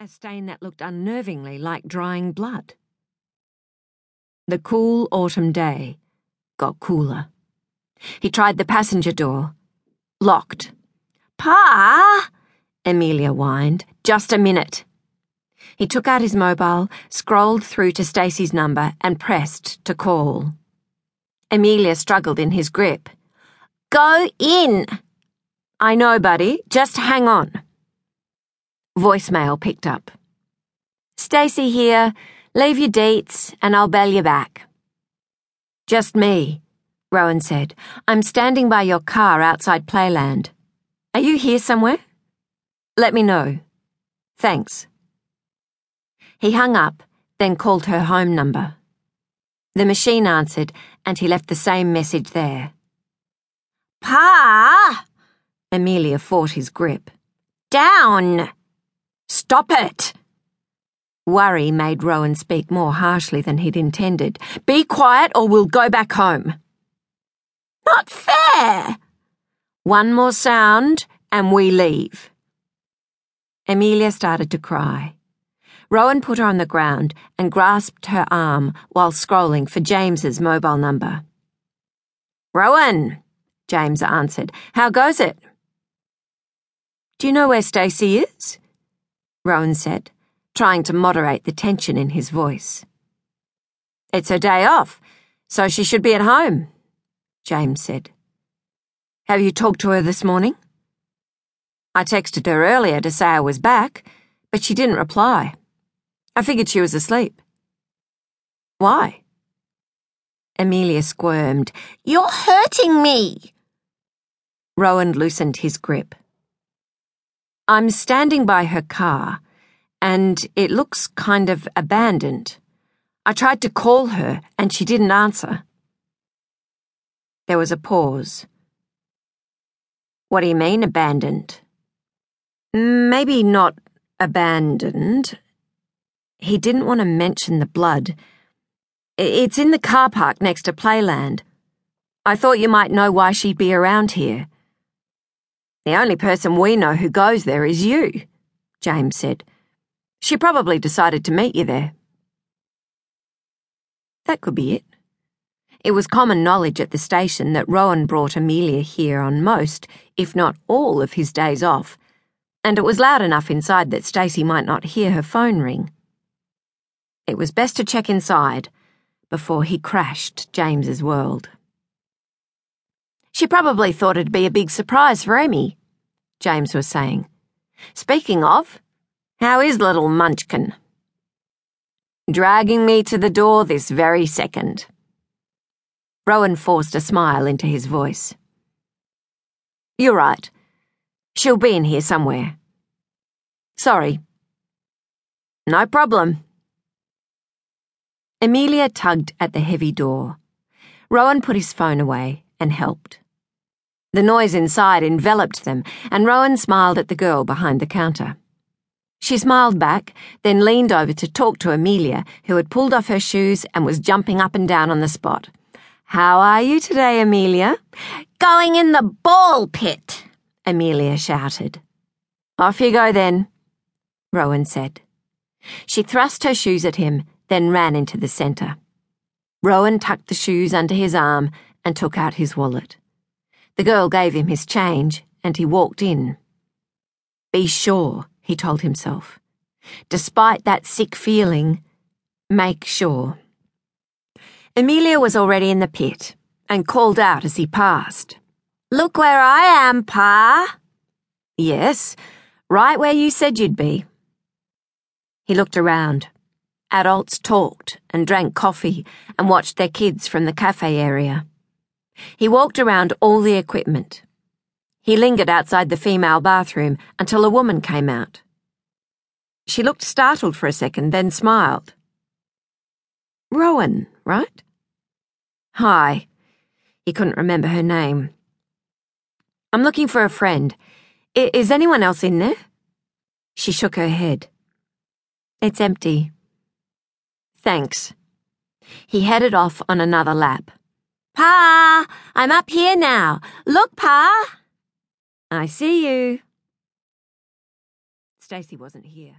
a stain that looked unnervingly like drying blood. The cool autumn day got cooler. He tried the passenger door. Locked. Pa! Amelia whined. Just a minute. He took out his mobile, scrolled through to Stacey's number, and pressed to call. Amelia struggled in his grip. Go in! I know, buddy. Just hang on. Voicemail picked up. Stacey here. Leave your dates, and I'll bail you back. Just me, Rowan said. I'm standing by your car outside Playland. Are you here somewhere? Let me know. Thanks. He hung up, then called her home number. The machine answered, and he left the same message there. Pa! Amelia fought his grip. Down! Stop it! Worry made Rowan speak more harshly than he'd intended. Be quiet or we'll go back home. Not fair! One more sound and we leave. Amelia started to cry. Rowan put her on the ground and grasped her arm while scrolling for James's mobile number. Rowan, James answered. How goes it? Do you know where Stacey is? Rowan said, trying to moderate the tension in his voice. It's her day off, so she should be at home, James said. Have you talked to her this morning? I texted her earlier to say I was back, but she didn't reply. I figured she was asleep. Why? Amelia squirmed. You're hurting me! Rowan loosened his grip. I'm standing by her car, and it looks kind of abandoned. I tried to call her, and she didn't answer. There was a pause. What do you mean, abandoned? Maybe not abandoned. He didn't want to mention the blood. It's in the car park next to Playland. I thought you might know why she'd be around here. The only person we know who goes there is you, James said. She probably decided to meet you there. That could be it. It was common knowledge at the station that Rowan brought Amelia here on most, if not all, of his days off, and it was loud enough inside that Stacey might not hear her phone ring. It was best to check inside before he crashed James's world. She probably thought it'd be a big surprise for Emmy, James was saying. Speaking of, how is little Munchkin? Dragging me to the door this very second. Rowan forced a smile into his voice. You're right. She'll be in here somewhere. Sorry. No problem. Amelia tugged at the heavy door. Rowan put his phone away and helped. The noise inside enveloped them, and Rowan smiled at the girl behind the counter. She smiled back, then leaned over to talk to Amelia, who had pulled off her shoes and was jumping up and down on the spot. How are you today, Amelia? Going in the ball pit, Amelia shouted. Off you go then, Rowan said. She thrust her shoes at him then ran into the centre. Rowan tucked the shoes under his arm and took out his wallet. The girl gave him his change, and he walked in. Be sure, he told himself. Despite that sick feeling, make sure. Amelia was already in the pit and called out as he passed. Look where I am, Pa. Yes, right where you said you'd be. He looked around. Adults talked and drank coffee and watched their kids from the cafe area. He walked around all the equipment. He lingered outside the female bathroom until a woman came out. She looked startled for a second, then smiled. Rowan, right? Hi. He couldn't remember her name. I'm looking for a friend. I- is anyone else in there? She shook her head. It's empty. Thanks. He headed off on another lap. Pa, I'm up here now. Look, Pa. I see you. Stacey wasn't here.